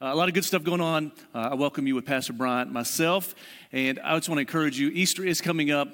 Uh, a lot of good stuff going on. Uh, I welcome you with Pastor Bryant, myself, and I just want to encourage you. Easter is coming up.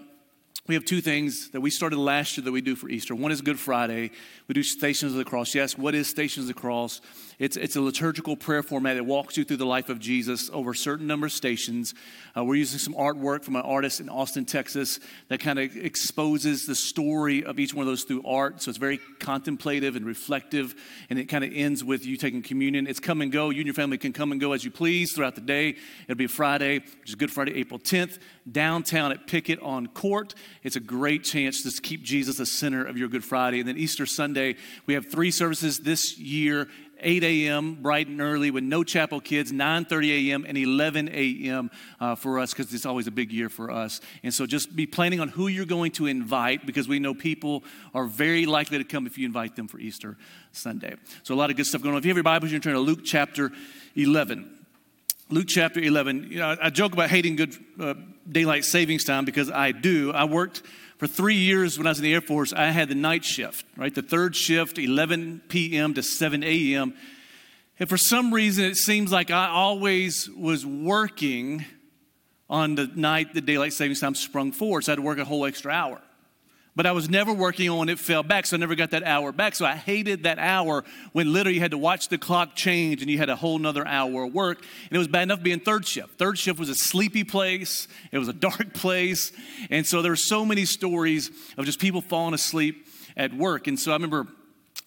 We have two things that we started last year that we do for Easter. One is Good Friday. We do Stations of the Cross. Yes, what is Stations of the Cross? It's, it's a liturgical prayer format that walks you through the life of Jesus over a certain number of stations. Uh, we're using some artwork from an artist in Austin, Texas, that kind of exposes the story of each one of those through art. So it's very contemplative and reflective, and it kind of ends with you taking communion. It's come and go. You and your family can come and go as you please throughout the day. It'll be Friday, which is Good Friday, April 10th, downtown at Pickett on Court. It's a great chance to keep Jesus the center of your Good Friday. And then Easter Sunday, we have three services this year 8 a.m. bright and early with no chapel kids, 9:30 a.m. and 11 a.m. Uh, for us because it's always a big year for us. And so just be planning on who you're going to invite because we know people are very likely to come if you invite them for Easter Sunday. So a lot of good stuff going on. If you have your Bibles, you can turn to Luke chapter 11. Luke chapter 11. You know, I joke about hating good uh, daylight savings time because I do. I worked for three years when I was in the Air Force, I had the night shift, right? The third shift, 11 p.m. to 7 a.m. And for some reason, it seems like I always was working on the night the daylight savings time sprung forward. So I had to work a whole extra hour but I was never working on it fell back, so I never got that hour back. So I hated that hour when literally you had to watch the clock change and you had a whole nother hour of work. And it was bad enough being third shift. Third shift was a sleepy place, it was a dark place. And so there were so many stories of just people falling asleep at work. And so I remember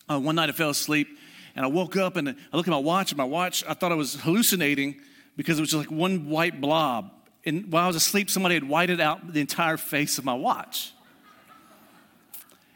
uh, one night I fell asleep and I woke up and I looked at my watch, and my watch, I thought I was hallucinating because it was just like one white blob. And while I was asleep, somebody had whited out the entire face of my watch.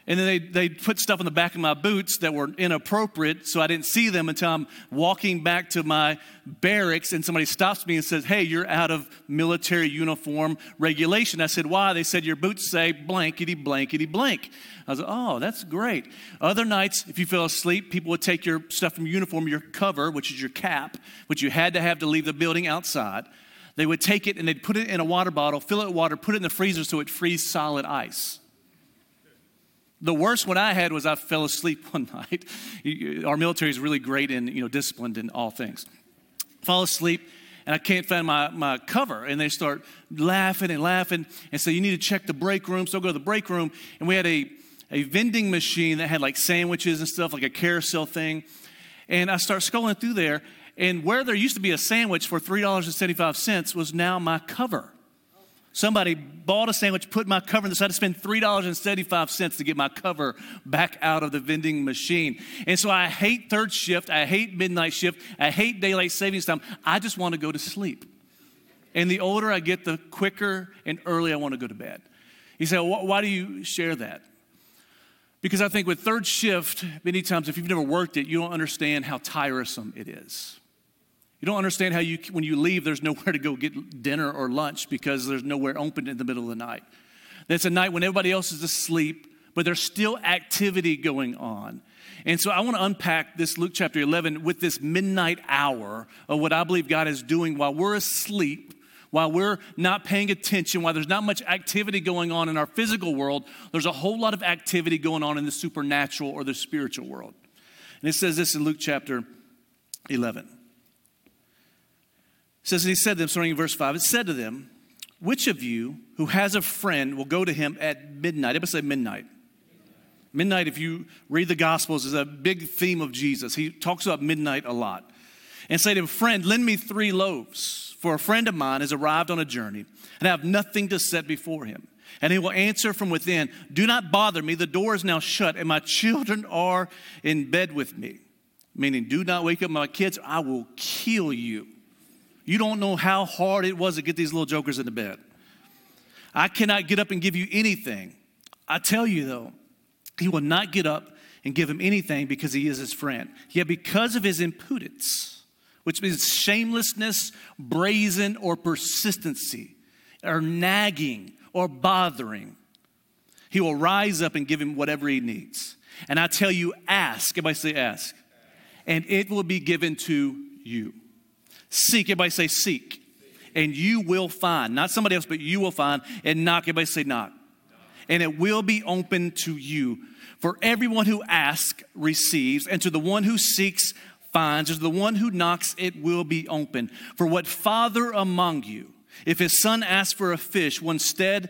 And then they, they put stuff in the back of my boots that were inappropriate, so I didn't see them until I'm walking back to my barracks and somebody stops me and says, Hey, you're out of military uniform regulation. I said, Why? They said, Your boots say blankety, blankety, blank. I was like, Oh, that's great. Other nights, if you fell asleep, people would take your stuff from your uniform, your cover, which is your cap, which you had to have to leave the building outside. They would take it and they'd put it in a water bottle, fill it with water, put it in the freezer so it freeze solid ice. The worst one I had was I fell asleep one night. Our military is really great in, you know, disciplined in all things. Fall asleep, and I can't find my, my cover. And they start laughing and laughing and say, You need to check the break room. So I go to the break room, and we had a, a vending machine that had like sandwiches and stuff, like a carousel thing. And I start scrolling through there, and where there used to be a sandwich for $3.75 was now my cover. Somebody bought a sandwich, put my cover in this. I had to spend $3.75 to get my cover back out of the vending machine. And so I hate third shift. I hate midnight shift. I hate daylight savings time. I just want to go to sleep. And the older I get, the quicker and early I want to go to bed. You say, well, why do you share that? Because I think with third shift, many times, if you've never worked it, you don't understand how tiresome it is. You don't understand how you, when you leave, there's nowhere to go get dinner or lunch because there's nowhere open in the middle of the night. That's a night when everybody else is asleep, but there's still activity going on. And so I want to unpack this Luke chapter 11 with this midnight hour of what I believe God is doing while we're asleep, while we're not paying attention, while there's not much activity going on in our physical world, there's a whole lot of activity going on in the supernatural or the spiritual world. And it says this in Luke chapter 11. It says, He said to them, starting in verse 5, it said to them, Which of you who has a friend will go to him at midnight? Everybody say midnight. Midnight, if you read the Gospels, is a big theme of Jesus. He talks about midnight a lot. And say to him, Friend, lend me three loaves, for a friend of mine has arrived on a journey, and I have nothing to set before him. And he will answer from within, Do not bother me, the door is now shut, and my children are in bed with me. Meaning, do not wake up my kids, I will kill you. You don't know how hard it was to get these little jokers into bed. I cannot get up and give you anything. I tell you though, he will not get up and give him anything because he is his friend. Yet because of his impudence, which means shamelessness, brazen, or persistency, or nagging, or bothering, he will rise up and give him whatever he needs. And I tell you, ask. Everybody say ask. And it will be given to you. Seek, everybody say seek. And you will find, not somebody else, but you will find. And knock, everybody say knock. And it will be open to you. For everyone who asks receives, and to the one who seeks finds is the one who knocks, it will be open. For what father among you, if his son asks for a fish, will instead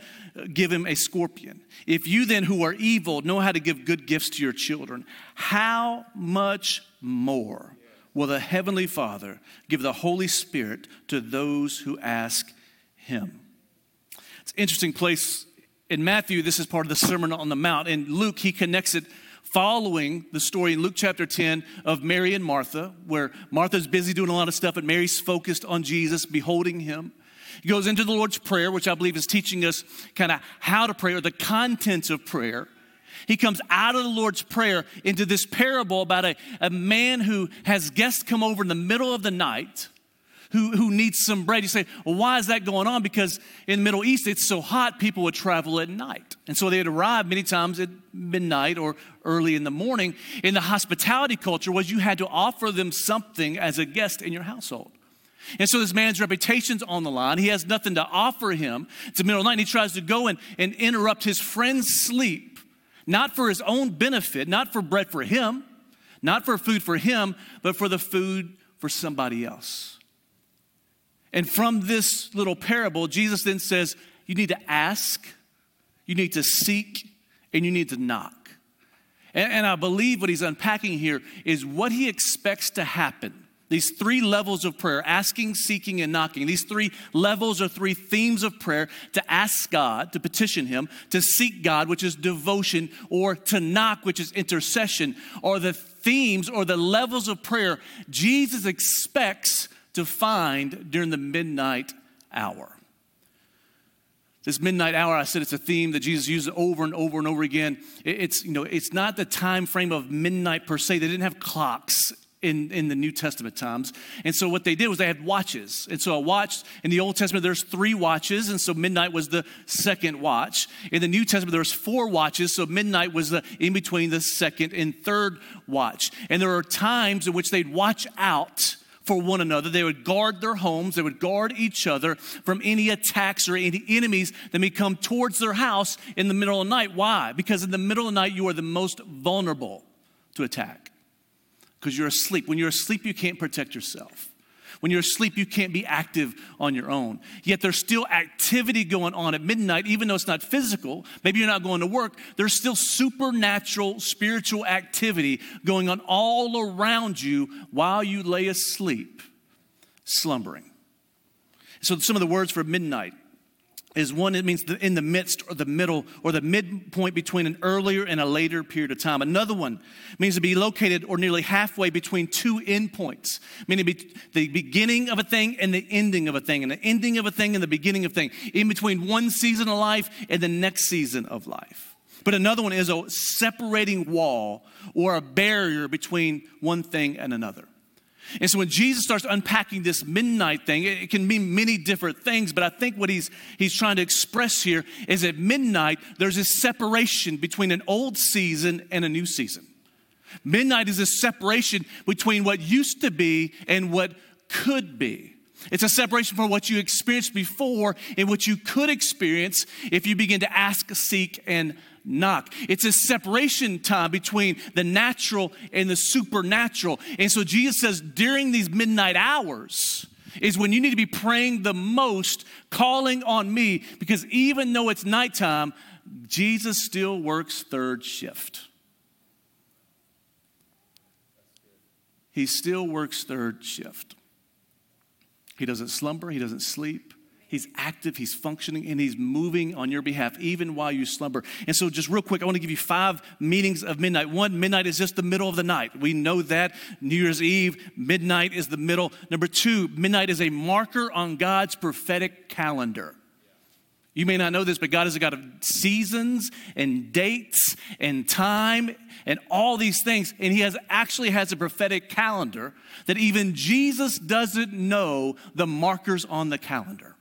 give him a scorpion? If you then, who are evil, know how to give good gifts to your children, how much more will the Heavenly Father give the Holy Spirit to those who ask him? It's an interesting place. In Matthew, this is part of the Sermon on the Mount. In Luke, he connects it following the story in Luke chapter 10 of Mary and Martha, where Martha's busy doing a lot of stuff, and Mary's focused on Jesus, beholding him. He goes into the Lord's Prayer, which I believe is teaching us kind of how to pray or the contents of prayer. He comes out of the Lord's Prayer into this parable about a, a man who has guests come over in the middle of the night who, who needs some bread. You say, well, why is that going on? Because in the Middle East, it's so hot, people would travel at night. And so they'd arrive many times at midnight or early in the morning. In the hospitality culture was you had to offer them something as a guest in your household. And so this man's reputation's on the line. He has nothing to offer him. It's the middle of the night. He tries to go and, and interrupt his friend's sleep, not for his own benefit, not for bread for him, not for food for him, but for the food for somebody else. And from this little parable, Jesus then says, You need to ask, you need to seek, and you need to knock. And, and, I believe what he's unpacking here is what he expects to happen. These three levels of prayer asking, seeking, and knocking. These three levels or three themes of prayer to ask God, to petition Him, to seek God, which is devotion, or to knock, which is intercession, are the themes or the levels of prayer Jesus expects to find during the midnight hour. This midnight hour, I said it's a theme that Jesus uses over and over and over again. It's, you know, it's not the time frame of midnight per se. They didn't have clocks in, in the New Testament times. And so what they did was they had watches. And so a watch in the Old Testament, there's three watches. And so midnight was the second watch. In the New Testament, there's four watches. So midnight was the in between the second and third watch. And there are times in which they'd watch out for one another. They would guard their homes, they would guard each other from any attacks or any enemies that may come towards their house in the middle of the night. Why? Because in the middle of the night, you are the most vulnerable to attack because you're asleep. When you're asleep, you can't protect yourself. When you're asleep, you can't be active on your own. Yet there's still activity going on at midnight, even though it's not physical. Maybe you're not going to work. There's still supernatural spiritual activity going on all around you while you lay asleep, slumbering. So, some of the words for midnight is one that means in the midst or the middle or the midpoint between an earlier and a later period of time. Another one means to be located or nearly halfway between two endpoints, meaning the beginning of a thing and the ending of a thing, and the ending of a thing and the beginning of a thing, in between one season of life and the next season of life. But another one is a separating wall or a barrier between one thing and another. And so when Jesus starts unpacking this midnight thing, it, can mean many different things, but I think what he's, he's trying to express here is at midnight, there's this separation between an old season and a new season. Midnight is a separation between what used to be and what could be. It's a separation from what you experienced before and what you could experience if you begin to ask, seek, and knock. It's a separation time between the natural and the supernatural. And so Jesus says during these midnight hours, is when you need to be praying the most, calling on me, because even though it's nighttime, Jesus still works third shift. He still works third shift. He doesn't slumber, he doesn't sleep, He's active, he's functioning, and he's moving on your behalf, even while you slumber. And so, just real quick, I want to give you five meanings of midnight. One, midnight is just the middle of the night. We know that. New Year's Eve, midnight is the middle. Number two, midnight is a marker on God's prophetic calendar. You may not know this, but God is a God of seasons and dates and time and all these things. And He has actually has a prophetic calendar that even Jesus doesn't know the markers on the calendar.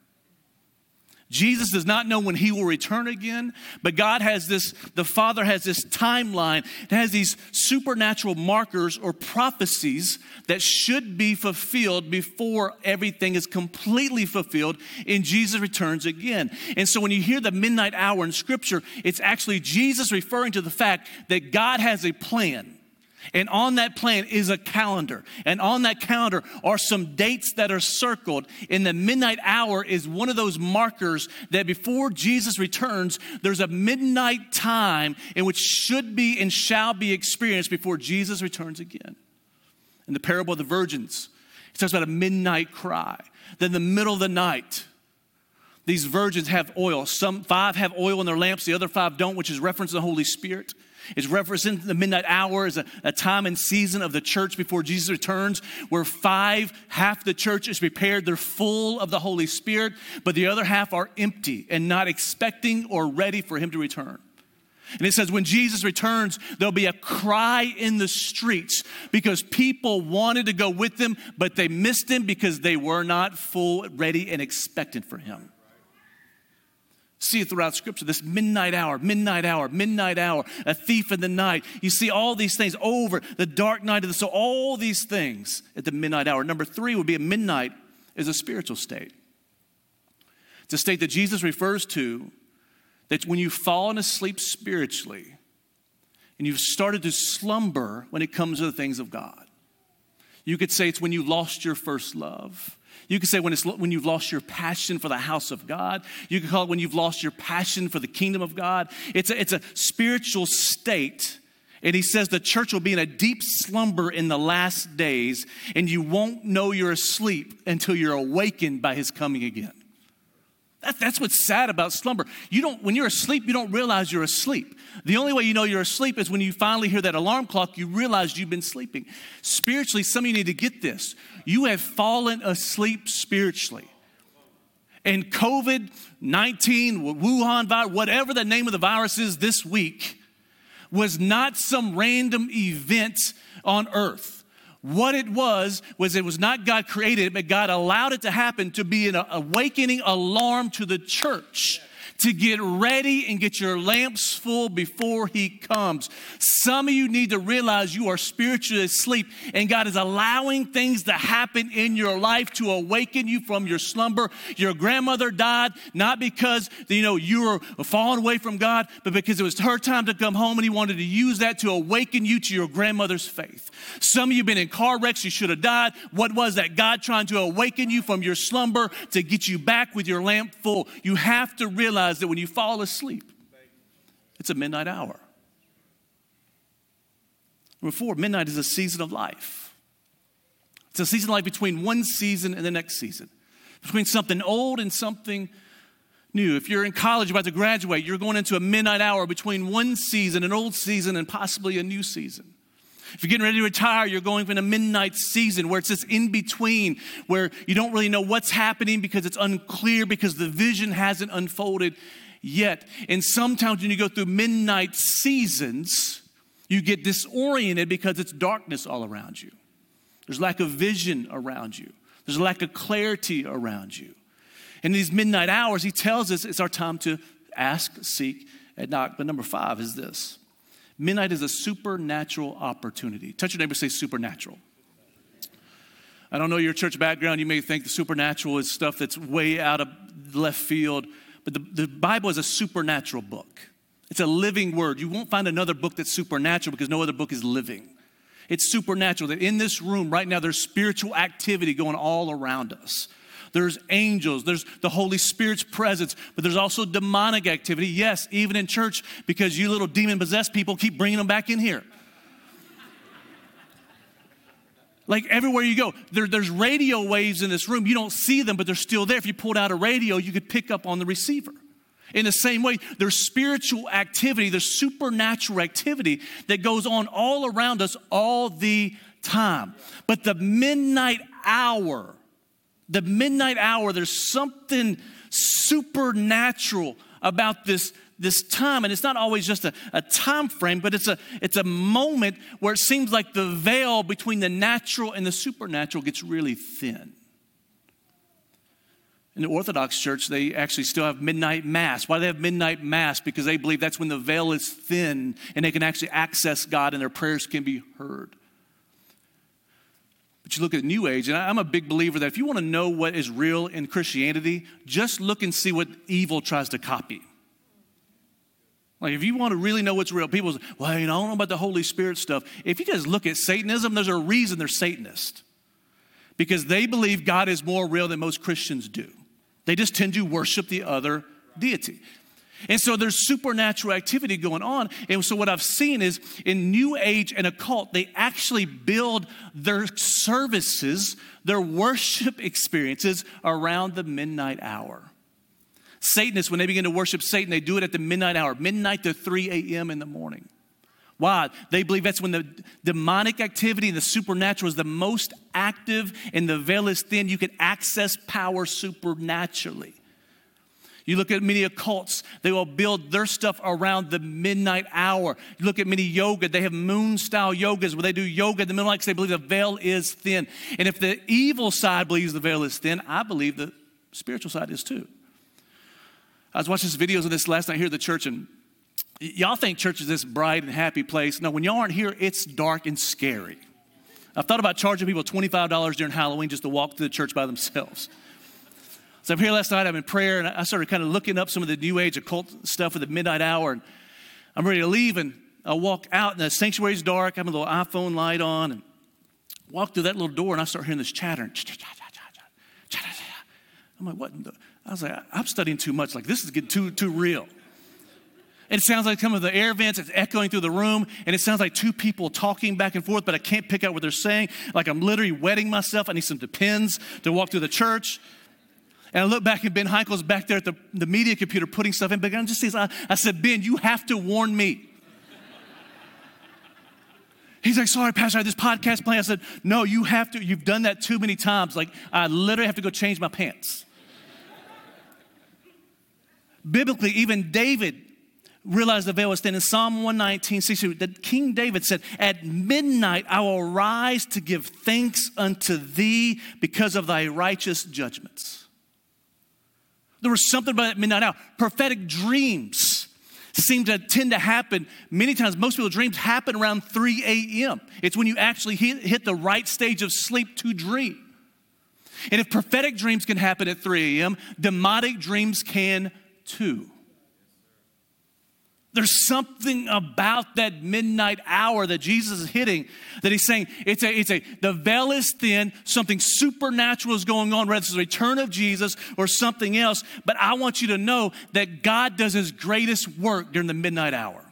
Jesus does not know when he will return again, but God has this, the Father has this timeline It has these supernatural markers or prophecies that should be fulfilled before everything is completely fulfilled and Jesus returns again. And so when you hear the midnight hour in Scripture, it's actually Jesus referring to the fact that God has a plan And on that plan is a calendar. And on that calendar are some dates that are circled. And the midnight hour is one of those markers that before Jesus returns, there's a midnight time in which should be and shall be experienced before Jesus returns again. In the parable of the virgins, he talks about a midnight cry. Then the middle of the night, these virgins have oil. Some five have oil in their lamps, the other five don't, which is reference to the Holy Spirit. It's representing the midnight hour as a, a, time and season of the church before Jesus returns, where five, half the church is prepared. They're full of the Holy Spirit, but the other half are empty and not expecting or ready for Him to return. And it says, when Jesus returns, there'll be a cry in the streets because people wanted to go with Him, but they missed Him because they were not full, ready, and expectant for Him see it throughout scripture this midnight hour midnight hour midnight hour a thief in the night. You see all these things over the dark night of the soul all these things at the midnight hour. Number three would be a midnight is a spiritual state. It's a state that jesus refers to that when you've fallen asleep spiritually and you've started to slumber when it comes to the things of god you could say it's when you lost your first love you could say when, it's, when you've lost your passion for the house of God. You could call it when you've lost your passion for the kingdom of God. It's a, it's a spiritual state. And he says the church will be in a deep slumber in the last days, and you won't know you're asleep until you're awakened by his coming again. That, that's what's sad about slumber. You don't, when you're asleep, you don't realize you're asleep. The only way you know you're asleep is when you finally hear that alarm clock, you realize you've been sleeping. Spiritually, some of you need to get this. You have fallen asleep spiritually. And COVID 19, Wuhan virus, whatever the name of the virus is this week, was not some random event on earth. What it was, was it was not God created it, but God allowed it to happen to be an awakening alarm to the church to get ready and get your lamps full before He comes. Some of you need to realize you are spiritually asleep, and God is allowing things to happen in your life to awaken you from your slumber. Your grandmother died not because you know you were falling away from God, but because it was her time to come home, and He wanted to use that to awaken you to your grandmother's faith. Some of you have been in car wrecks, you should have died. What was that? God trying to awaken you from your slumber to get you back with your lamp full. You have to realize realize that when you fall asleep, it's a midnight hour. Number four, midnight is a season of life. It's a season of life between one season and the next season, between something old and something new. If you're in college about to graduate, you're going into a midnight hour between one season, an old season, and possibly a new season. If you're getting ready to retire, you're going from a midnight season where it's this in between, where you don't really know what's happening because it's unclear, because the vision hasn't unfolded yet. And sometimes when you go through midnight seasons, you get disoriented because it's darkness all around you. There's lack of vision around you, there's a lack of clarity around you. In these midnight hours, he tells us it's our time to ask, seek, and knock. But number five is this Midnight is a supernatural opportunity. Touch your neighbor, say supernatural. I don't know your church background. You may think the supernatural is stuff that's way out of left field, but the, the Bible is a supernatural book. It's a living word. You won't find another book that's supernatural because no other book is living. It's supernatural that in this room right now, there's spiritual activity going all around us there's angels, there's the Holy Spirit's presence, but there's also demonic activity. Yes, even in church, because you little demon possessed people keep bringing them back in here. Like everywhere you go, there, there's radio waves in this room. You don't see them, but they're still there. If you pulled out a radio, you could pick up on the receiver. In the same way, there's spiritual activity, there's supernatural activity that goes on all around us all the time. But the midnight hour the midnight hour, there's something supernatural about this, this time. And it's not always just a, a time frame, but it's a, it's a moment where it seems like the veil between the natural and the supernatural gets really thin. In the Orthodox Church, they actually still have midnight mass. Why do they have midnight mass? Because they believe that's when the veil is thin and they can actually access God and their prayers can be heard. But you look at New Age, and I'm a big believer that if you want to know what is real in Christianity, just look and see what evil tries to copy. Like, if you want to really know what's real, people say, well, you know, I don't know about the Holy Spirit stuff. If you just look at Satanism, there's a reason they're Satanist. Because they believe God is more real than most Christians do. They just tend to worship the other deity. And so there's supernatural activity going on. And so what I've seen is in New Age and occult, they actually build their services, their worship experiences around the midnight hour. Satanists, when they begin to worship Satan, they do it at the midnight hour, midnight to 3 a.m. in the morning. Why? They believe that's when the demonic activity and the supernatural is the most active and the veil is thin. You can access power supernaturally. You look at many occults, they will build their stuff around the midnight hour. You look at many yoga, they have moon style yogas where they do yoga in the middle because they believe the veil is thin. And if the evil side believes the veil is thin, I believe the spiritual side is too. I was watching some videos of this last night here at the church, and y'all think church is this bright and happy place. No, when y'all aren't here, it's dark and scary. I've thought about charging people $25 during Halloween just to walk through the church by themselves. So I'm here last night, I'm in prayer, and I started kind of looking up some of the New Age occult stuff at the midnight hour, and I'm ready to leave, and I walk out, and the sanctuary's dark. I have a little iPhone light on, and walk through that little door, and I start hearing this chattering. I'm like, what? I was like, I'm studying too much. Like, this is getting too, too real. It sounds like coming of the air vents, it's echoing through the room, and it sounds like two people talking back and forth, but I can't pick out what they're saying. Like I'm literally wetting myself. I need some depends to walk through the church. And I look back and Ben Heikel's back there at the, the media computer putting stuff in. But I just I, I said, Ben, you have to warn me. He's like, sorry, Pastor, I had this podcast plan. I said, no, you have to. You've done that too many times. Like, I literally have to go change my pants. Biblically, even David realized the veil was thin. In Psalm 119, 62, that King David said, At midnight I will rise to give thanks unto thee because of thy righteous judgments. There was something about that midnight hour. Prophetic dreams seem to tend to happen many times. Most people's dreams happen around 3 a.m. It's when you actually hit, hit the right stage of sleep to dream. And if prophetic dreams can happen at 3 a.m., demonic dreams can too. There's something about that midnight hour that Jesus is hitting that he's saying it's a, it's a, the veil is thin, something supernatural is going on, whether it's the return of Jesus or something else. But I want you to know that God does his greatest work during the midnight hour.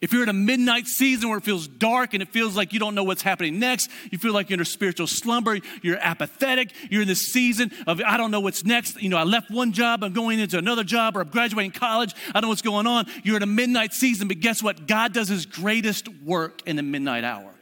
If you're in a midnight season where it feels dark and it feels like you don't know what's happening next, you feel like you're in a spiritual slumber, you're apathetic, you're in this season of I don't know what's next. You know, I left one job, I'm going into another job, or I'm graduating college, I don't know what's going on. You're in a midnight season, but guess what? God does his greatest work in the midnight hour.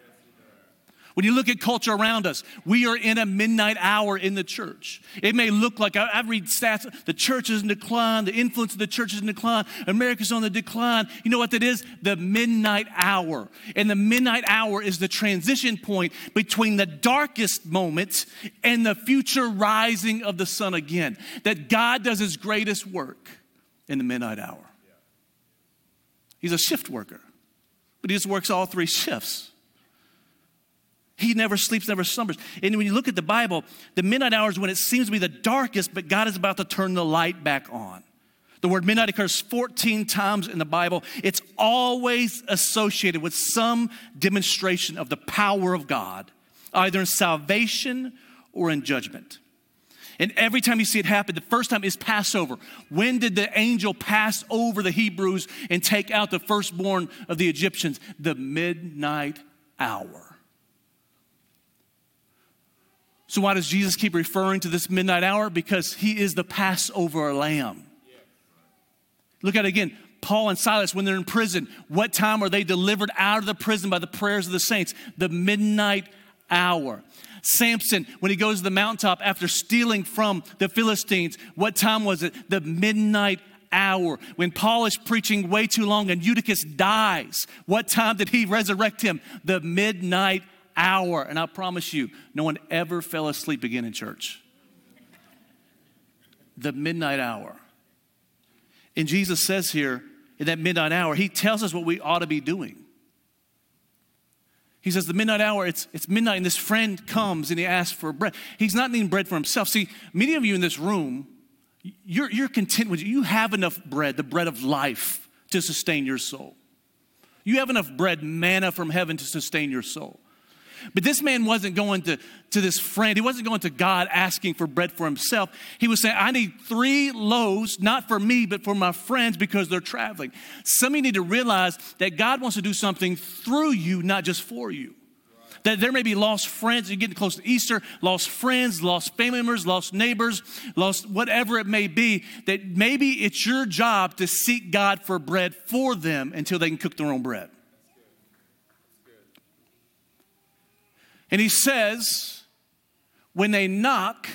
When you look at culture around us, we are in a midnight hour in the church. It may look like, I, I read stats, the church is in decline, the influence of the church is in decline, America's on the decline. You know what that is? The midnight hour. And the midnight hour is the transition point between the darkest moment and the future rising of the sun again. That God does his greatest work in the midnight hour. He's a shift worker, but he just works all three shifts. He never sleeps, never slumbers. And when you look at the Bible, the midnight hour is when it seems to be the darkest, but God is about to turn the light back on. The word midnight occurs 14 times in the Bible. It's always associated with some demonstration of the power of God, either in salvation or in judgment. And every time you see it happen, the first time is Passover. When did the angel pass over the Hebrews and take out the firstborn of the Egyptians? The midnight hour. So, why does Jesus keep referring to this midnight hour? Because he is the Passover lamb. Look at it again. Paul and Silas, when they're in prison, what time are they delivered out of the prison by the prayers of the saints? The midnight hour. Samson, when he goes to the mountaintop after stealing from the Philistines, what time was it? The midnight hour. When Paul is preaching way too long and Eutychus dies, what time did he resurrect him? The midnight hour. And I promise you, no one ever fell asleep again in church. The midnight hour. And Jesus says here, in that midnight hour, he tells us what we ought to be doing. He says, The midnight hour, it's, it's midnight, and this friend comes and he asks for bread. He's not needing bread for himself. See, many of you in this room, you're, you're content with you have enough bread, the bread of life, to sustain your soul. You have enough bread, manna from heaven to sustain your soul. But this man wasn't going to, to this friend, he wasn't going to God asking for bread for himself. He was saying, I need three loaves, not for me, but for my friends because they're traveling. Some of you need to realize that God wants to do something through you, not just for you. That there may be lost friends, you're getting close to Easter, lost friends, lost family members, lost neighbors, lost whatever it may be, that maybe it's your job to seek God for bread for them until they can cook their own bread. And he says, when they knock,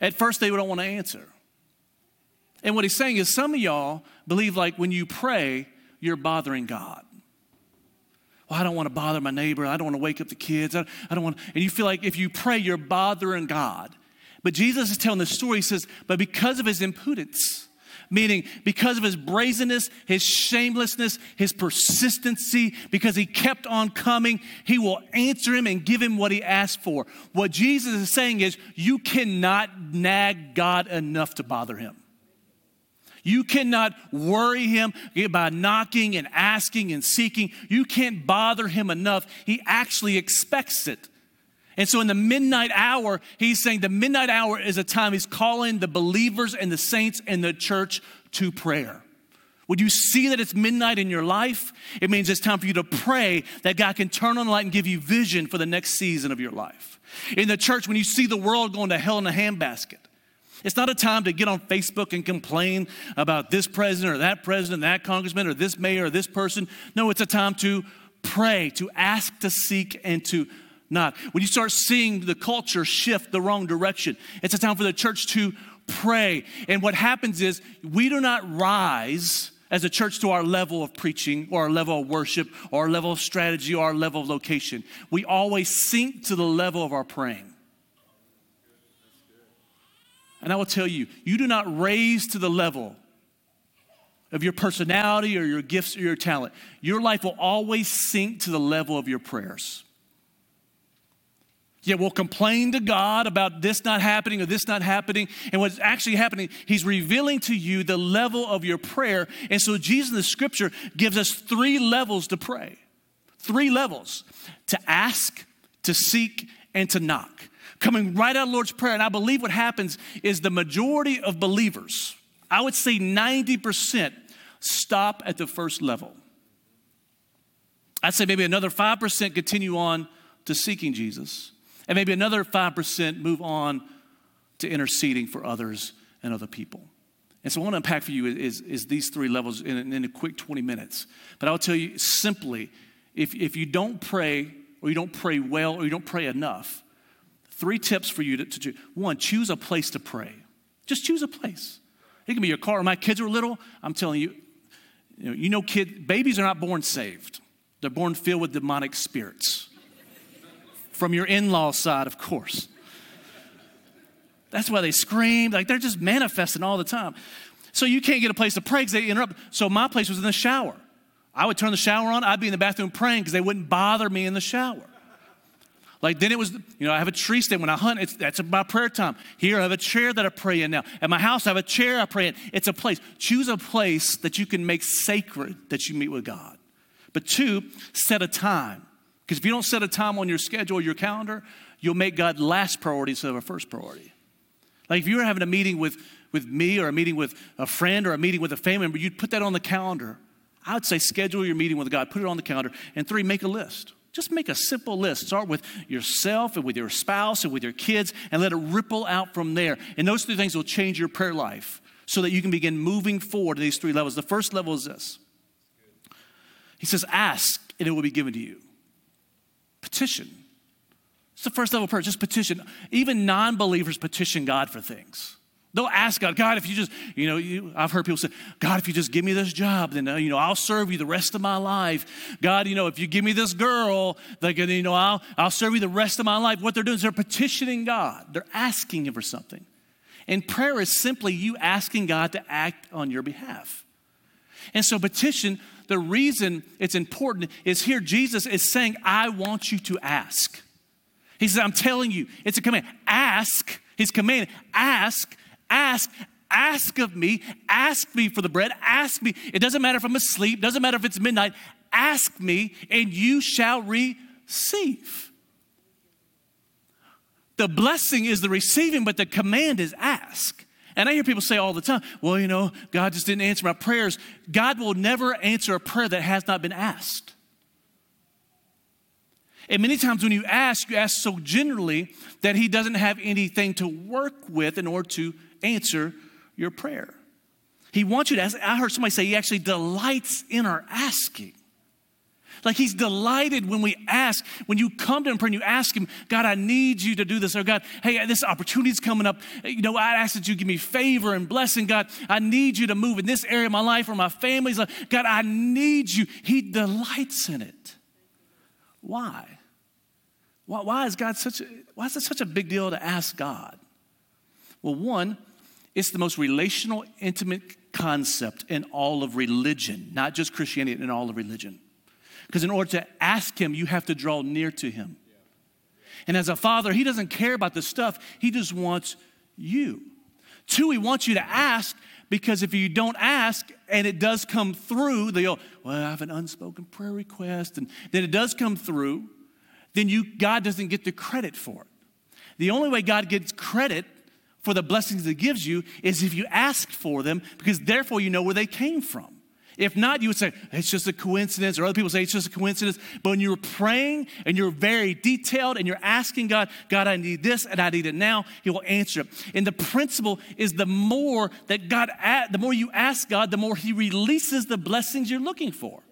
at first they don't want to answer. And what he's saying is, some of y'all believe like when you pray, you're bothering God well, I don't want to bother my neighbor. I don't want to wake up the kids. I, I don't want, and you feel like if you pray, you're bothering God. But Jesus is telling the story. He says, but because of his impudence, meaning because of his brazenness, his shamelessness, his persistency, because he kept on coming, he will answer him and give him what he asked for. What Jesus is saying is, you cannot nag God enough to bother him. You cannot worry him by knocking and asking and seeking. You can't bother him enough. He actually expects it. And so, in the midnight hour, he's saying the midnight hour is a time he's calling the believers and the saints and the church to prayer. Would you see that it's midnight in your life? It means it's time for you to pray that God can turn on the light and give you vision for the next season of your life. In the church, when you see the world going to hell in a handbasket, it's not a time to get on Facebook and complain about this president or that president, that congressman or this mayor or this person. No, it's a time to pray, to ask, to seek, and to not. When you start seeing the culture shift the wrong direction, it's a time for the church to pray. And what happens is we do not rise as a church to our level of preaching or our level of worship or our level of strategy or our level of location. We always sink to the level of our praying. And I will tell you, you do not raise to the level of your personality or your gifts or your talent. Your life will always sink to the level of your prayers. Yet we'll complain to God about this not happening or this not happening. And what's actually happening, He's revealing to you the level of your prayer. And so Jesus in the scripture gives us three levels to pray. Three levels to ask, to seek, and to knock coming right out of Lord's Prayer. And I believe what happens is the majority of believers, I would say 90%, stop at the first level. I'd say maybe another 5% continue on to seeking Jesus, and maybe another 5% move on to interceding for others and other people. And so, I want to unpack for you is, is these three levels in, in a quick 20 minutes. But I'll tell you simply if, if you don't pray, or you don't pray well, or you don't pray enough, Three tips for you to, to do. One, choose a place to pray. Just choose a place. It can be your car. My kids were little, I'm telling you, you know, you know kid, babies are not born saved. They're born filled with demonic spirits. From your in-law side, of course. That's why they scream. Like they're just manifesting all the time. So you can't get a place to pray because they interrupt. So my place was in the shower. I would turn the shower on. I'd be in the bathroom praying because they wouldn't bother me in the shower. Like then it was, you know, I have a tree stand when I hunt. It's, that's my prayer time. Here I have a chair that I pray in now. At my house I have a chair I pray in. It's a place. Choose a place that you can make sacred that you meet with God. But two, set a time. Because if you don't set a time on your schedule your calendar, you'll make God last priority instead of a first priority. Like if you were having a meeting with, with me or a meeting with a friend or a meeting with a family member, you'd put that on the calendar. I would say schedule your meeting with God, put it on the calendar. And three, make a list. Just make a simple list. Start with yourself and with your spouse and with your kids and let it ripple out from there. And those three things will change your prayer life so that you can begin moving forward to these three levels. The first level is this He says, Ask and it will be given to you. Petition. It's the first level prayer, just petition. Even non believers petition God for things. They'll ask God, God, if you just, you know, you, I've heard people say, God, if you just give me this job, then, uh, you know, I'll serve you the rest of my life. God, you know, if you give me this girl, like, you know, I'll, I'll serve you the rest of my life. What they're doing is they're petitioning God. They're asking Him for something. And prayer is simply you asking God to act on your behalf. And so petition, the reason it's important is here Jesus is saying, I want you to ask. He says, I'm telling you, it's a command. Ask, his command, ask Ask, Ask of me, ask me for the bread, ask me. It doesn't matter if I'm asleep, doesn't matter if it's midnight. Ask me, and you shall receive. The blessing is the receiving, but the command is ask. And I hear people say all the time, well, you know, God just didn't answer my prayers. God will never answer a prayer that has not been asked. And many times when you ask, you ask so generally that He doesn't have anything to work with in order to answer your prayer. He wants you to ask. I heard somebody say He actually delights in our asking. Like he's delighted when we ask, when you come to him and you ask him, God, I need you to do this. Or God, hey, this opportunity's coming up. You know, I ask that you give me favor and blessing. God, I need you to move in this area of my life or my family's life. God, I need you. He delights in it. Why? Why, why is God such a, why is it such a big deal to ask God? Well, one, it's the most relational, intimate concept in all of religion, not just Christianity, in all of religion. Because in order to ask Him, you have to draw near to Him. And as a father, He doesn't care about the stuff, He just wants you. Two, He wants you to ask because if you don't ask and it does come through, they'll, well, I have an unspoken prayer request, and then it does come through then you, God doesn't get the credit for it. The only way God gets credit for the blessings He gives you is if you ask for them, because therefore you know where they came from. If not, you would say, it's just a coincidence, or other people say it's just a coincidence. But when you're praying and you're very detailed and you're asking God, God, I need this and I need it now, He will answer it. And the principle is the more that God, the more you ask God, the more He releases the blessings you're looking for.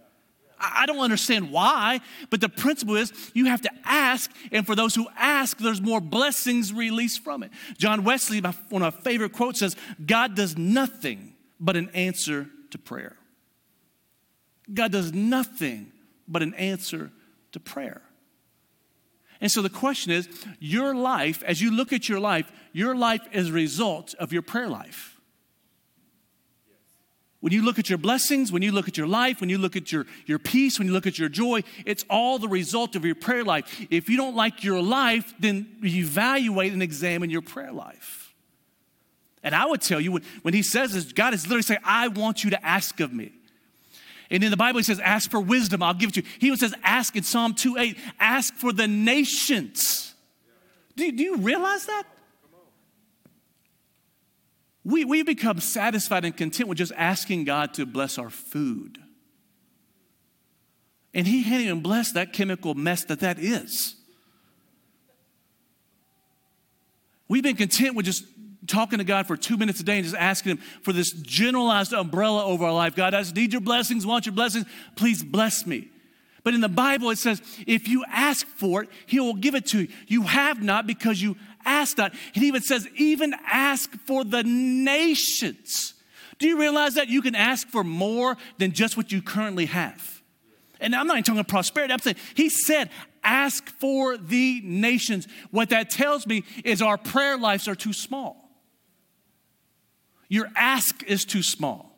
I don't understand why, but the principle is you have to ask, and for those who ask, there's more blessings released from it. John Wesley, one of my favorite quotes, says, God does nothing but an answer to prayer. God does nothing but an answer to prayer. And so the question is your life, as you look at your life, your life is a result of your prayer life. When you look at your blessings, when you look at your life, when you look at your, your peace, when you look at your joy, it's all the result of your prayer life. If you don't like your life, then evaluate and examine your prayer life. And I would tell you, when, when he says this, God is literally saying, I want you to ask of me. And in the Bible, he says, ask for wisdom, I'll give it to you. He even says, ask in Psalm 2 8, ask for the nations. Do, do you realize that? We, we become satisfied and content with just asking God to bless our food. And He can't even bless that chemical mess that that is. We've been content with just talking to God for two minutes a day and just asking Him for this generalized umbrella over our life. God, I just need your blessings, want your blessings. Please bless me. But in the Bible, it says, if you ask for it, He will give it to you. You have not because you ask not. It even says, even ask for the nations. Do you realize that you can ask for more than just what you currently have? And I'm not even talking about prosperity. I'm saying, He said, ask for the nations. What that tells me is our prayer lives are too small. Your ask is too small.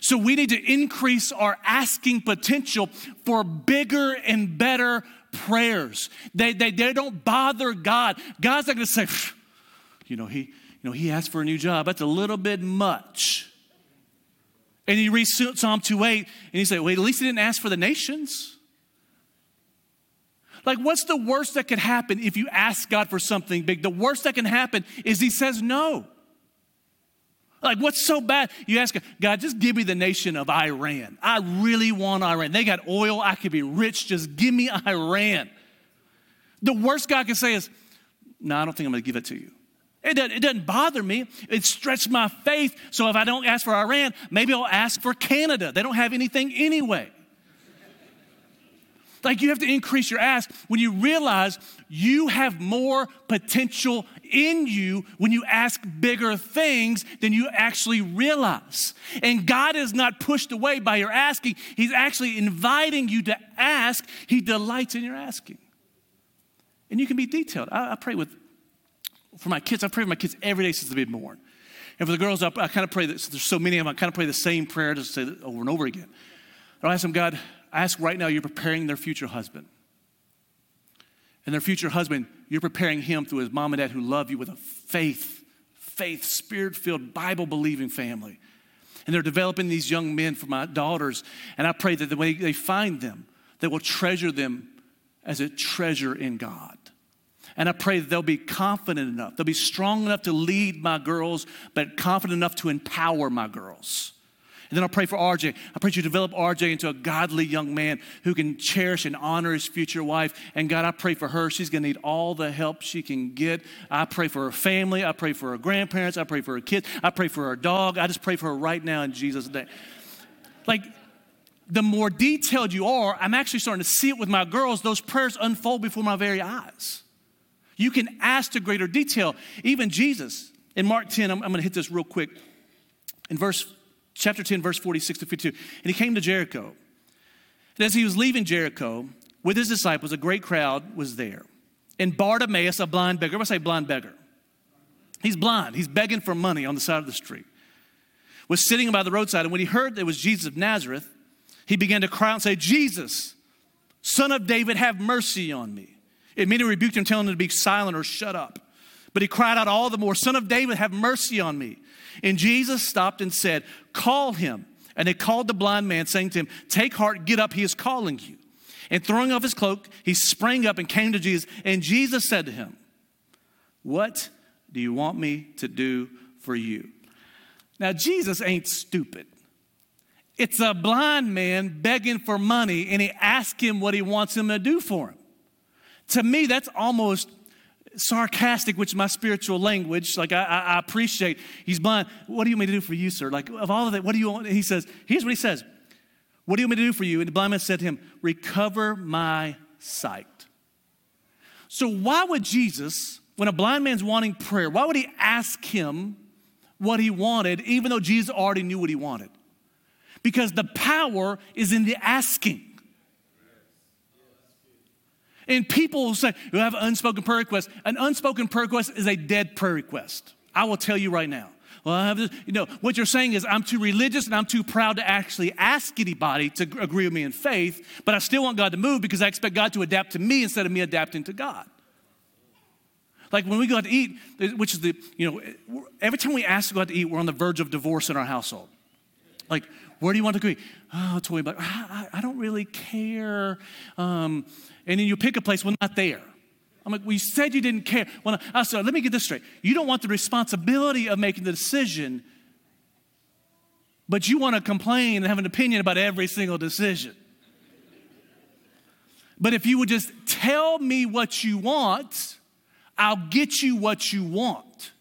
So we need to increase our asking potential for bigger and better prayers. They, they, they don't bother God. God's not going to say, you know, he, you know, he asked for a new job. That's a little bit much. And he reads Psalm 2.8 and he said, wait, at least he didn't ask for the nations. Like, what's the worst that could happen if you ask God for something big? The worst that can happen is he says no. Like, what's so bad? You ask God, just give me the nation of Iran. I really want Iran. They got oil. I could be rich. Just give me Iran. The worst God can say is, No, I don't think I'm going to give it to you. It doesn't, it doesn't bother me. It stretched my faith. So if I don't ask for Iran, maybe I'll ask for Canada. They don't have anything anyway. Like you have to increase your ask when you realize you have more potential in you when you ask bigger things than you actually realize. And God is not pushed away by your asking, He's actually inviting you to ask. He delights in your asking. And you can be detailed. I, I pray with, for my kids, I pray for my kids every day since they've been born. And for the girls, I, I kind of pray that there's so many of them, I kind of pray the same prayer, just say over and over again. I ask them, God, I ask right now, you're preparing their future husband. And their future husband, you're preparing him through his mom and dad who love you with a faith, faith, spirit filled, Bible believing family. And they're developing these young men for my daughters. And I pray that the way they find them, they will treasure them as a treasure in God. And I pray that they'll be confident enough, they'll be strong enough to lead my girls, but confident enough to empower my girls. And then I'll pray for RJ. I pray you develop RJ into a godly young man who can cherish and honor his future wife. And God, I pray for her. She's going to need all the help she can get. I pray for her family. I pray for her grandparents. I pray for her kids. I pray for her dog. I just pray for her right now in Jesus' name. Like, the more detailed you are, I'm actually starting to see it with my girls. Those prayers unfold before my very eyes. You can ask to greater detail. Even Jesus, in Mark 10, I'm, I'm going to hit this real quick. In verse, chapter 10, verse 46 to 52, and he came to Jericho. And as he was leaving Jericho with his disciples, a great crowd was there. And Bartimaeus, a blind beggar, I say blind beggar. He's blind. He's begging for money on the side of the street. Was sitting by the roadside, and when he heard that it was Jesus of Nazareth, he began to cry out and say, Jesus, son of David, have mercy on me. It immediately rebuked him, telling him to be silent or shut up. But he cried out all the more, Son of David, have mercy on me. And Jesus stopped and said, Call him. And they called the blind man, saying to him, Take heart, get up, he is calling you. And throwing off his cloak, he sprang up and came to Jesus. And Jesus said to him, What do you want me to do for you? Now, Jesus ain't stupid. It's a blind man begging for money, and he asks him what he wants him to do for him. To me, that's almost sarcastic, which is my spiritual language. Like, I, I, appreciate he's blind. What do you want me to do for you, sir? Like, of all of that, what do you want? he says, here's what he says What do you want me to do for you? And the blind man said to him, Recover my sight. So, why would Jesus, when a blind man's wanting prayer, why would he ask him what he wanted, even though Jesus already knew what he wanted? Because the power is in the asking. And people will say, you have an unspoken prayer request. An unspoken prayer request is a dead prayer request. I will tell you right now. Well, I have this, you know, what you're saying is I'm too religious and I'm too proud to actually ask anybody to agree with me in faith, but I still want God to move because I expect God to adapt to me instead of me adapting to God. Like when we go out to eat, which is the, you know, every time we ask to go out to eat, we're on the verge of divorce in our household. Like, where do you want to go? Oh, Toy, but I, I don't really care. Um, and then you pick a place, well, not there. I'm like, well, you said you didn't care. Well, I said, let me get this straight. You don't want the responsibility of making the decision, but you want to complain and have an opinion about every single decision. But if you would just tell me what you want, I'll get you what you want.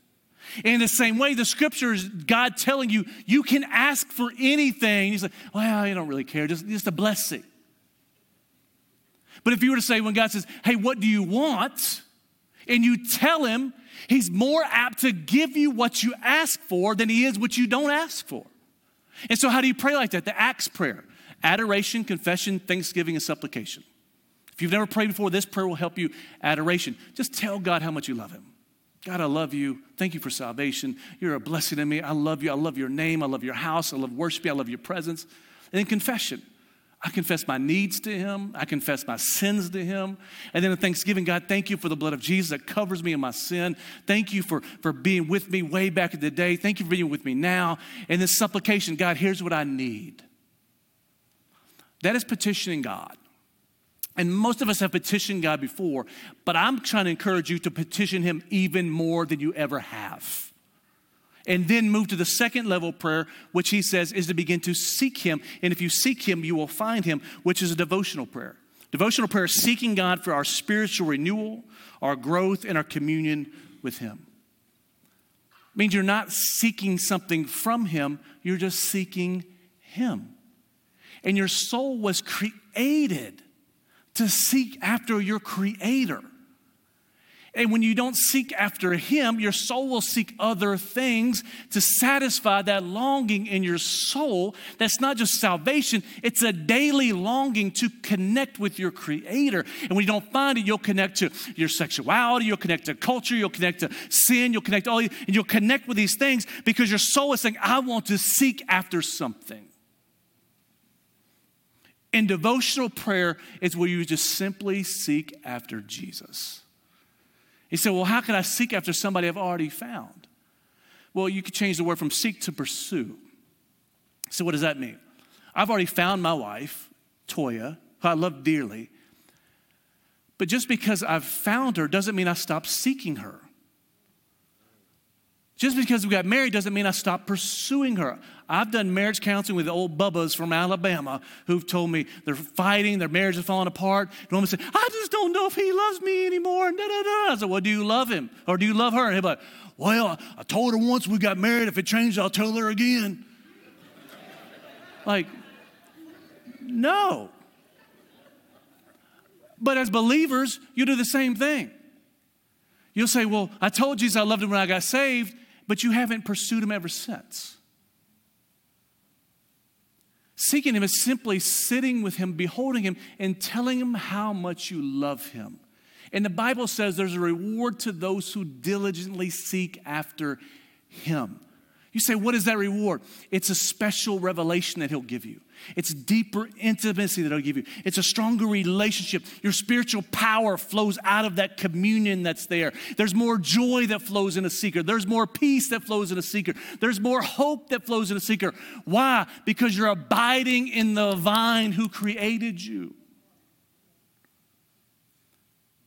In the same way, the scripture is God telling you, you can ask for anything. He's like, well, you don't really care, just, just a blessing. But if you were to say, when God says, hey, what do you want? And you tell him, he's more apt to give you what you ask for than he is what you don't ask for. And so, how do you pray like that? The Acts prayer adoration, confession, thanksgiving, and supplication. If you've never prayed before, this prayer will help you. Adoration. Just tell God how much you love him. God, I love you. Thank you for salvation. You're a blessing to me. I love you. I love your name. I love your house. I love worship. I love your presence. And then confession. I confess my needs to Him. I confess my sins to Him. And then in Thanksgiving, God, thank you for the blood of Jesus that covers me in my sin. Thank you for, for being with me way back in the day. Thank you for being with me now. And then supplication, God, here's what I need. That is petitioning God. And most of us have petitioned God before, but I'm trying to encourage you to petition Him even more than you ever have. And then move to the second level of prayer, which He says is to begin to seek Him. And if you seek Him, you will find Him, which is a devotional prayer. Devotional prayer is seeking God for our spiritual renewal, our growth, and our communion with Him. It means you're not seeking something from Him, you're just seeking Him. And your soul was created to seek after your Creator. And when you don't seek after Him, your soul will seek other things to satisfy that longing in your soul. That's not just salvation, it's a daily longing to connect with your Creator. And when you don't find it, you'll connect to your sexuality, you'll connect to culture, you'll connect to sin, you'll connect all, and you'll connect with these things because your soul is saying, I want to seek after something. And devotional prayer is where you just simply seek after Jesus. He said, Well, how can I seek after somebody I've already found? Well, you could change the word from seek to pursue. So, what does that mean? I've already found my wife, Toya, who I love dearly. But just because I've found her doesn't mean I stop seeking her. Just because we got married doesn't mean I stop pursuing her. I've done marriage counseling with old bubbas from Alabama who've told me they're fighting, their marriage is falling apart. And woman said, I just don't know if he loves me anymore. And da, da, da. I said, Well, do you love him? Or do you love her? And be like, Well, I told her once we got married, if it changed, I'll tell her again. like, no. But as believers, you do the same thing. You'll say, Well, I told Jesus I loved him when I got saved but you haven't pursued him ever since. Seeking him is simply sitting with him, beholding him, and telling him how much you love him. And the Bible says there's a reward to those who diligently seek after him. You say, what is that reward? It's a special revelation that he'll give you. It's deeper intimacy that he'll give you. It's a stronger relationship. Your spiritual power flows out of that communion that's there. There's more joy that flows in a seeker. There's more peace that flows in a seeker. There's more hope that flows in a seeker. Why? Because you're abiding in the vine who created you.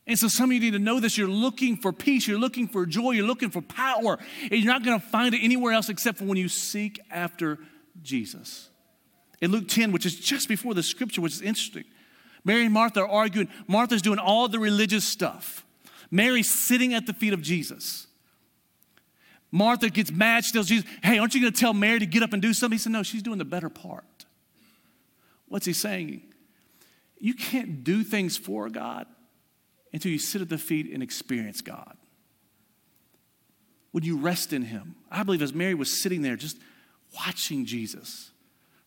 And so some of you need to know this. You're looking for peace, you're looking for joy, you're looking for power. And you're not going to find it anywhere else except for when you seek after Jesus. In Luke 10, which is just before the scripture, which is interesting, Mary and Martha are arguing. Martha's doing all the religious stuff. Mary's sitting at the feet of Jesus. Martha gets mad. She tells Jesus, Hey, aren't you going to tell Mary to get up and do something? He said, No, she's doing the better part. What's he saying? You can't do things for God until you sit at the feet and experience God. When you rest in Him, I believe as Mary was sitting there just watching Jesus,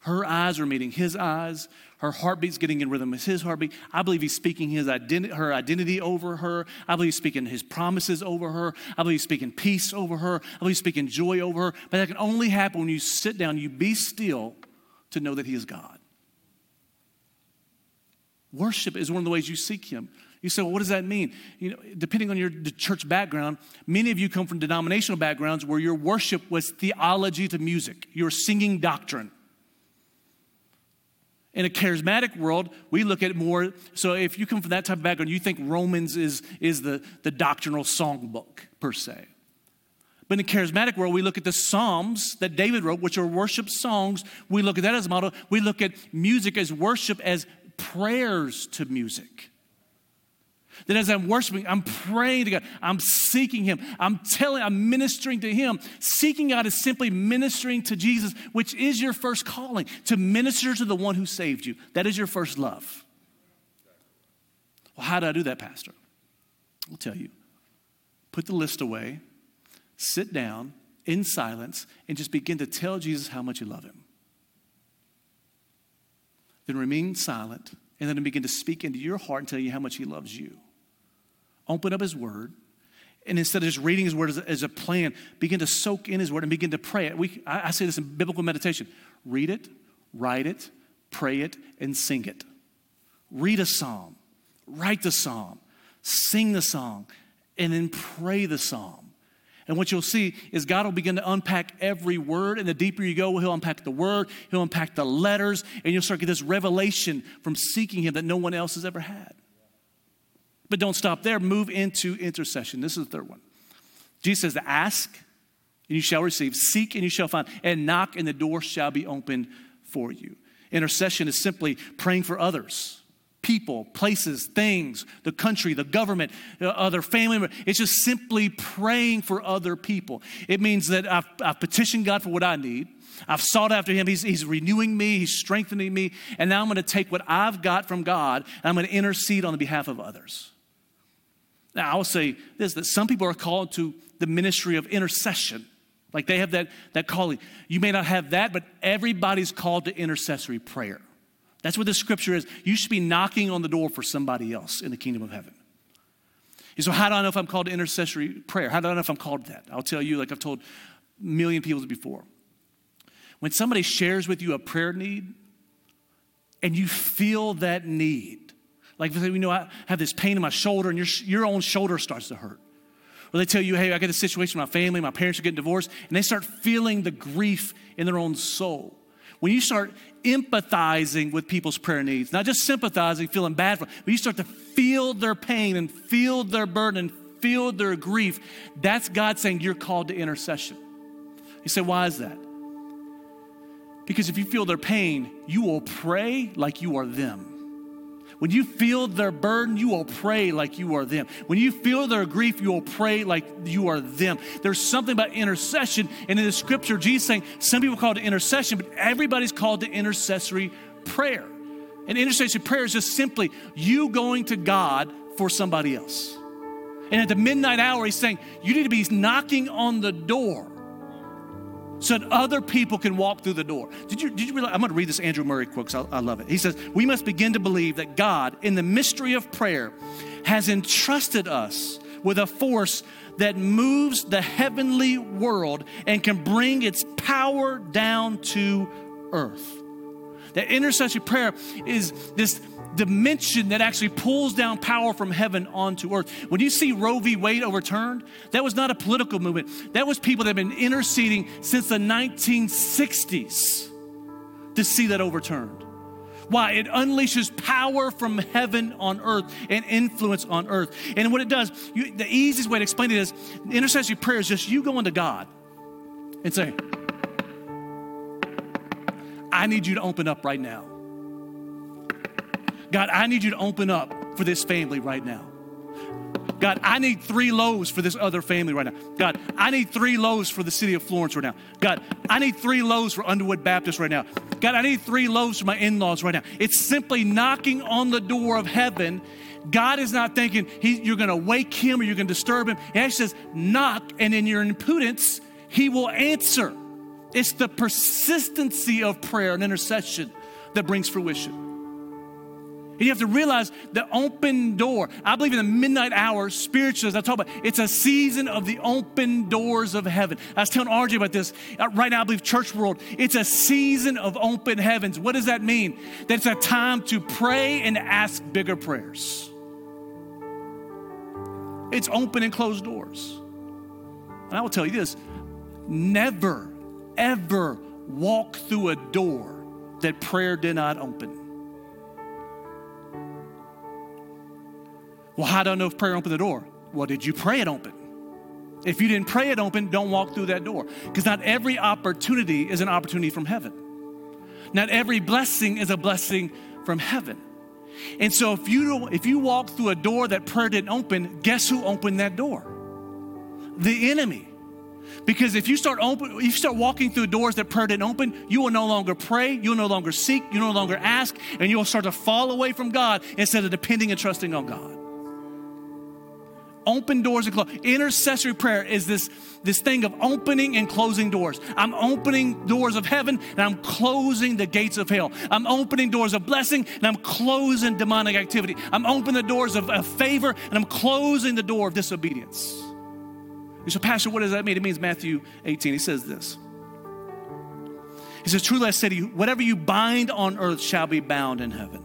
her eyes are meeting his eyes. Her heartbeat's getting in rhythm with his heartbeat. I believe he's speaking his identi- her identity over her. I believe he's speaking his promises over her. I believe he's speaking peace over her. I believe he's speaking joy over her. But that can only happen when you sit down, you be still to know that he is God. Worship is one of the ways you seek him. You say, well, what does that mean? You know, depending on your church background, many of you come from denominational backgrounds where your worship was theology to music. You were singing doctrine. In a charismatic world, we look at more. So, if you come from that type of background, you think Romans is, is the, the doctrinal songbook, per se. But in the charismatic world, we look at the Psalms that David wrote, which are worship songs. We look at that as a model. We look at music as worship as prayers to music. That as I'm worshiping, I'm praying to God, I'm seeking Him, I'm telling, I'm ministering to Him. Seeking God is simply ministering to Jesus, which is your first calling to minister to the one who saved you. That is your first love. Well, how do I do that, Pastor? I'll tell you. Put the list away, sit down in silence, and just begin to tell Jesus how much you love Him. Then remain silent and then begin to speak into your heart and tell you how much He loves you. Open up His Word, and instead of just reading His Word as a, as a plan, begin to soak in His Word and begin to pray it. We, I, I say this in biblical meditation read it, write it, pray it, and sing it. Read a psalm, write the psalm, sing the song, and then pray the psalm. And what you'll see is God will begin to unpack every word. And the deeper you go, He'll unpack the word, He'll unpack the letters, and you'll start to get this revelation from seeking Him that no one else has ever had. But don't stop there, move into intercession. This is the third one. Jesus says, Ask, and you shall receive, seek, and you shall find, and knock, and the door shall be opened for you. Intercession is simply praying for others people, places, things, the country, the government, uh, other family members. It's just simply praying for other people. It means that I've, I've petitioned God for what I need. I've sought after Him. He's, he's renewing me, He's strengthening me. And now I'm going to take what I've got from God and I'm going to intercede on the behalf of others. Now, I will say this that some people are called to the ministry of intercession. Like they have that, that calling. You may not have that, but everybody's called to intercessory prayer. That's what the scripture is. You should be knocking on the door for somebody else in the kingdom of heaven. And So, how do I know if I'm called to intercessory prayer? How do I know if I'm called to that? I'll tell you, like I've told a million people before. When somebody shares with you a prayer need and you feel that need, like you know, I have this pain in my shoulder and your, your own shoulder starts to hurt. Or they tell you, hey, I got a situation with my family, my parents are getting divorced, and they start feeling the grief in their own soul. When you start empathizing with people's prayer needs, not just sympathizing, feeling bad for them, but you start to feel their pain and feel their burden and feel their grief, that's God saying you're called to intercession. You say, why is that? Because if you feel their pain, you will pray like you are them. When you feel their burden, you will pray like you are them. When you feel their grief, you will pray like you are them. There's something about intercession. And in the scripture, Jesus saying some people call it intercession, but everybody's called to intercessory prayer. And intercessory prayer is just simply you going to God for somebody else. And at the midnight hour, he's saying, you need to be knocking on the door so that other people can walk through the door. Did you, did you realize? I'm going to read this Andrew Murray quote because I, I love it. He says, We must begin to believe that God, in the mystery of prayer, has entrusted us with a force that moves the heavenly world and can bring its power down to earth. That intercessory prayer is this dimension that actually pulls down power from heaven onto earth. When you see Roe v. Wade overturned, that was not a political movement. That was people that have been interceding since the 1960s to see that overturned. Why? It unleashes power from heaven on earth and influence on earth. And what it does, you, the easiest way to explain it is intercessory prayer is just you going to God and saying, I need you to open up right now. God, I need you to open up for this family right now. God, I need three loaves for this other family right now. God, I need three loaves for the city of Florence right now. God, I need three loaves for Underwood Baptist right now. God, I need three loaves for my in laws right now. It's simply knocking on the door of heaven. God is not thinking he, you're going to wake him or you're going to disturb him. He actually says, knock, and in your impudence, he will answer. It's the persistency of prayer and intercession that brings fruition. And you have to realize the open door. I believe in the midnight hour, spiritually, as I talk about, it's a season of the open doors of heaven. I was telling RJ about this. Uh, right now, I believe church world, it's a season of open heavens. What does that mean? That it's a time to pray and ask bigger prayers. It's open and closed doors. And I will tell you this never, ever walk through a door that prayer did not open. Well, I know if prayer opened the door? Well, did you pray it open? If you didn't pray it open, don't walk through that door. Because not every opportunity is an opportunity from heaven. Not every blessing is a blessing from heaven. And so if you if you walk through a door that prayer didn't open, guess who opened that door? The enemy. Because if you start open, if you start walking through doors that prayer didn't open, you will no longer pray, you'll no longer seek, you'll no longer ask, and you'll start to fall away from God instead of depending and trusting on God open doors and close. Intercessory prayer is this, this thing of opening and closing doors. I'm opening doors of heaven and I'm closing the gates of hell. I'm opening doors of blessing and I'm closing demonic activity. I'm opening the doors of, of favor and I'm closing the door of disobedience. You say, Pastor, what does that mean? It means Matthew 18. He says this. He says, Truly I say to you, whatever you bind on earth shall be bound in heaven,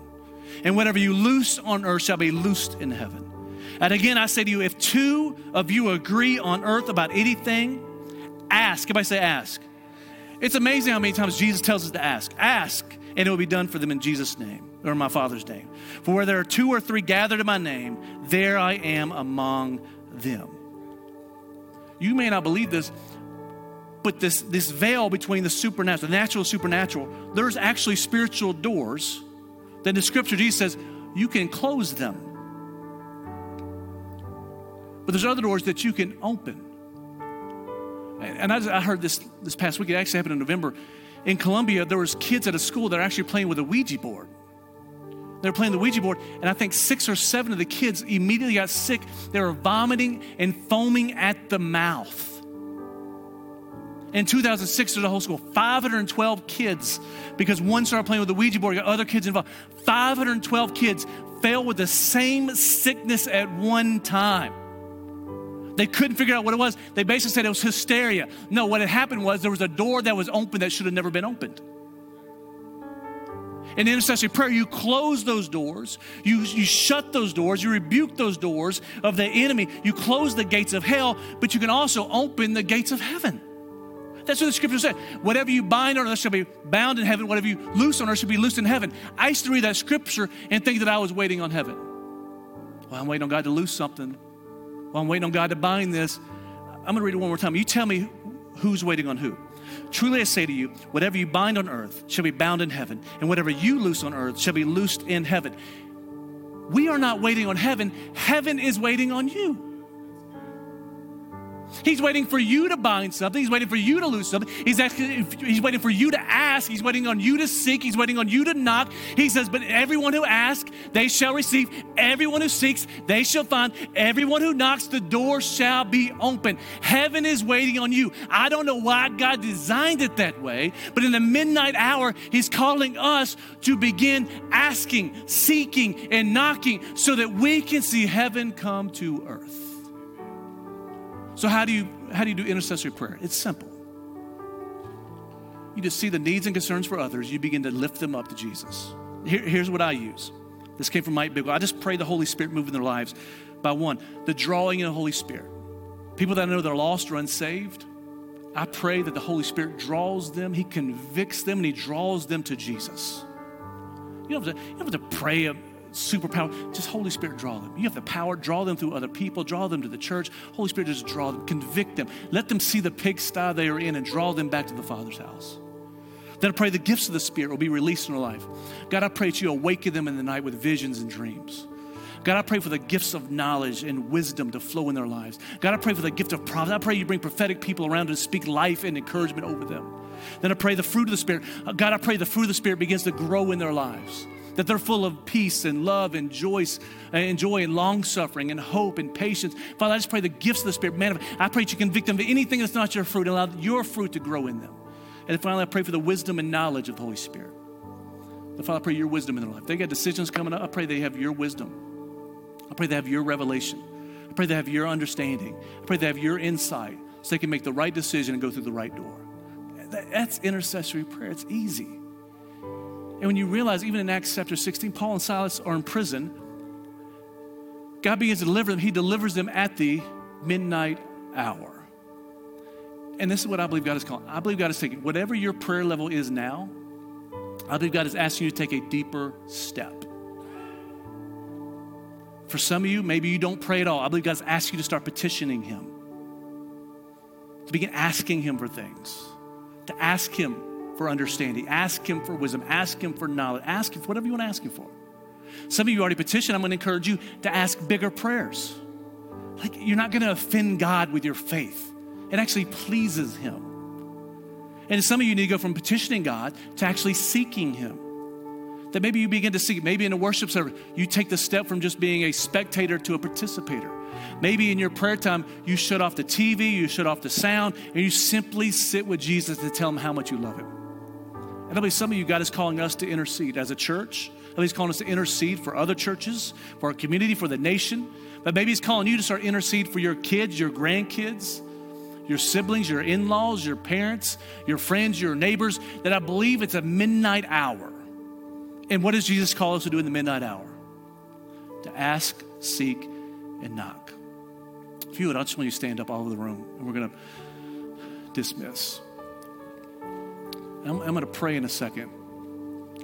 and whatever you loose on earth shall be loosed in heaven. And again, I say to you, if two of you agree on earth about anything, ask. Everybody say ask. It's amazing how many times Jesus tells us to ask. Ask, and it will be done for them in Jesus' name or my Father's name. For where there are two or three gathered in my name, there I am among them. You may not believe this, but this, this veil between the supernatural, the natural, supernatural, there's actually spiritual doors that the scripture Jesus says you can close them. But there's other doors that you can open. And I, heard this this past week, it actually happened in November. In Colombia, there was kids at a school that are actually playing with a Ouija board. They were playing the Ouija board, and I think six or seven of the kids immediately got sick. They were vomiting and foaming at the mouth. In 2006, there's a whole school, 512 kids, because one started playing with the Ouija board, got other kids involved. 512 kids fell with the same sickness at one time. They couldn't figure out what it was. They basically said it was hysteria. No, what had happened was there was a door that was open that should have never been opened. In intercessory prayer, you close those doors, you, you shut those doors, you rebuke those doors of the enemy, you close the gates of hell, but you can also open the gates of heaven. That's what the scripture said. Whatever you bind on earth shall be bound in heaven. Whatever you loose on earth shall be loosed in heaven. I used to read that scripture and think that I was waiting on heaven. Well, I'm waiting on God to loose something. Well, I'm waiting on God to bind this. I'm going to read it one more time. You tell me who's waiting on who. Truly I say to you, whatever you bind on earth shall be bound in heaven, and whatever you loose on earth shall be loosed in heaven. We are not waiting on heaven, heaven is waiting on you. He's waiting for you to bind something. He's waiting for you to lose something. He's, actually, he's waiting for you to ask. He's waiting on you to seek. He's waiting on you to knock. He says, But everyone who asks, they shall receive. Everyone who seeks, they shall find. Everyone who knocks, the door shall be open. Heaven is waiting on you. I don't know why God designed it that way, but in the midnight hour, He's calling us to begin asking, seeking, and knocking so that we can see heaven come to earth. So how do you how do you do intercessory prayer? It's simple. You just see the needs and concerns for others, you begin to lift them up to Jesus. Here, here's what I use. This came from Mike Bigelow. I just pray the Holy Spirit move in their lives by one, the drawing in the Holy Spirit. People that I know they're lost or unsaved, I pray that the Holy Spirit draws them, He convicts them, and He draws them to Jesus. You don't have to, you don't have to pray superpower. Just Holy Spirit, draw them. You have the power, draw them through other people, draw them to the church. Holy Spirit, just draw them, convict them. Let them see the pigsty they are in and draw them back to the Father's house. Then I pray the gifts of the Spirit will be released in their life. God, I pray that you awaken them in the night with visions and dreams. God, I pray for the gifts of knowledge and wisdom to flow in their lives. God, I pray for the gift of prophecy. I pray you bring prophetic people around to speak life and encouragement over them. Then I pray the fruit of the Spirit. God, I pray the fruit of the Spirit begins to grow in their lives that they're full of peace and love and joy, and joy and long suffering and hope and patience. Father, I just pray the gifts of the Spirit, man, I pray that you convict them of anything that's not your fruit and allow your fruit to grow in them. And finally, I pray for the wisdom and knowledge of the Holy Spirit. But Father, I pray your wisdom in their life. They got decisions coming up. I pray they have your wisdom. I pray they have your revelation. I pray they have your understanding. I pray they have your insight so they can make the right decision and go through the right door. That's intercessory prayer. It's easy. And when you realize, even in Acts chapter 16, Paul and Silas are in prison, God begins to deliver them. He delivers them at the midnight hour. And this is what I believe God is calling. I believe God is taking whatever your prayer level is now, I believe God is asking you to take a deeper step. For some of you, maybe you don't pray at all. I believe God's asking you to start petitioning Him, to begin asking Him for things, to ask Him for understanding. Ask Him for wisdom. Ask Him for knowledge. Ask Him for whatever you want to ask Him for. Some of you already petitioned. I'm going to encourage you to ask bigger prayers. Like you're not going to offend God with your faith, it actually pleases Him. And some of you need to go from petitioning God to actually seeking Him. That maybe you begin to seek, maybe in a worship service, you take the step from just being a spectator to a participator. Maybe in your prayer time, you shut off the TV, you shut off the sound, and you simply sit with Jesus to tell Him how much you love Him. And I believe some of you, God is calling us to intercede as a church. I believe He's calling us to intercede for other churches, for our community, for the nation. But maybe He's calling you to start intercede for your kids, your grandkids, your siblings, your in laws, your parents, your friends, your neighbors. That I believe it's a midnight hour. And what does Jesus call us to do in the midnight hour? To ask, seek, and knock. If you would, I just want you to stand up all over the room, and we're going to dismiss. I'm, I'm going to pray in a second.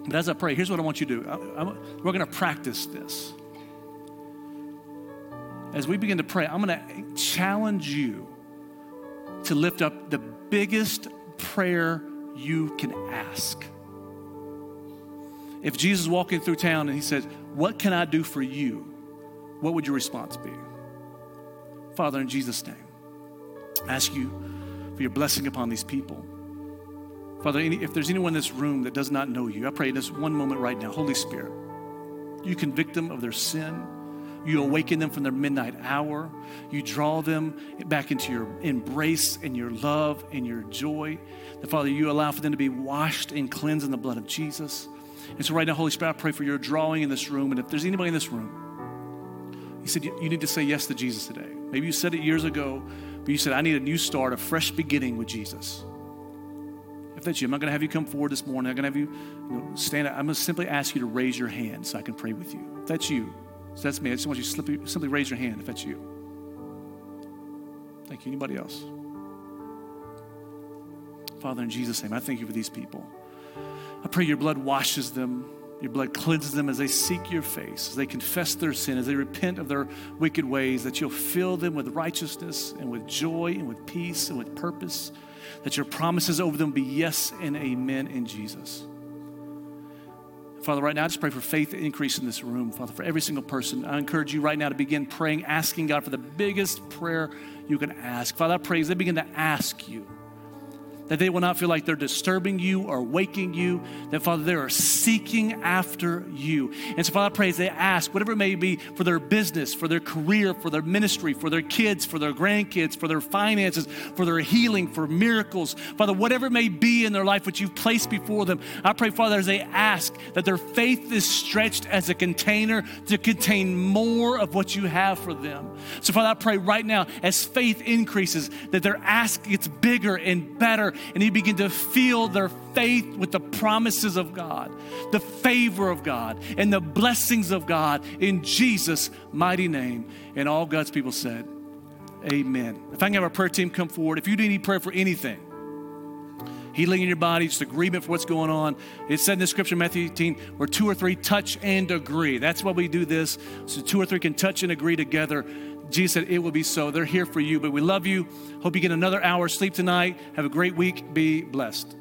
But as I pray, here's what I want you to do. I, we're going to practice this. As we begin to pray, I'm going to challenge you to lift up the biggest prayer you can ask. If Jesus is walking through town and he says, What can I do for you? What would your response be? Father, in Jesus' name, I ask you for your blessing upon these people. Father, if there's anyone in this room that does not know you, I pray in this one moment right now, Holy Spirit, you convict them of their sin. You awaken them from their midnight hour. You draw them back into your embrace and your love and your joy. The Father, you allow for them to be washed and cleansed in the blood of Jesus. And so, right now, Holy Spirit, I pray for your drawing in this room. And if there's anybody in this room, you said you need to say yes to Jesus today. Maybe you said it years ago, but you said, I need a new start, a fresh beginning with Jesus. If that's you, I'm not going to have you come forward this morning. I'm going to have you, you know, stand up. I'm going to simply ask you to raise your hand so I can pray with you. If that's you, so that's me. I just want you to simply, simply raise your hand if that's you. Thank you. Anybody else? Father, in Jesus' name, I thank you for these people. I pray your blood washes them, your blood cleanses them as they seek your face, as they confess their sin, as they repent of their wicked ways, that you'll fill them with righteousness and with joy and with peace and with purpose, that your promises over them be yes and amen in Jesus. Father, right now, I just pray for faith increase in this room. Father, for every single person, I encourage you right now to begin praying, asking God for the biggest prayer you can ask. Father, I pray as they begin to ask you that they will not feel like they're disturbing you or waking you, that, Father, they are seeking after you. And so, Father, I pray as they ask, whatever it may be, for their business, for their career, for their ministry, for their kids, for their grandkids, for their finances, for their healing, for miracles, Father, whatever it may be in their life which you've placed before them, I pray, Father, as they ask, that their faith is stretched as a container to contain more of what you have for them. So, Father, I pray right now, as faith increases, that their ask gets bigger and better and you begin to feel their faith with the promises of God, the favor of God, and the blessings of God in Jesus' mighty name. And all God's people said, Amen. If I can have our prayer team come forward, if you need prayer for anything, healing in your body, just agreement for what's going on. It said in the scripture, Matthew 18, where two or three touch and agree. That's why we do this. So two or three can touch and agree together. Jesus said, It will be so. They're here for you, but we love you. Hope you get another hour sleep tonight. Have a great week. Be blessed.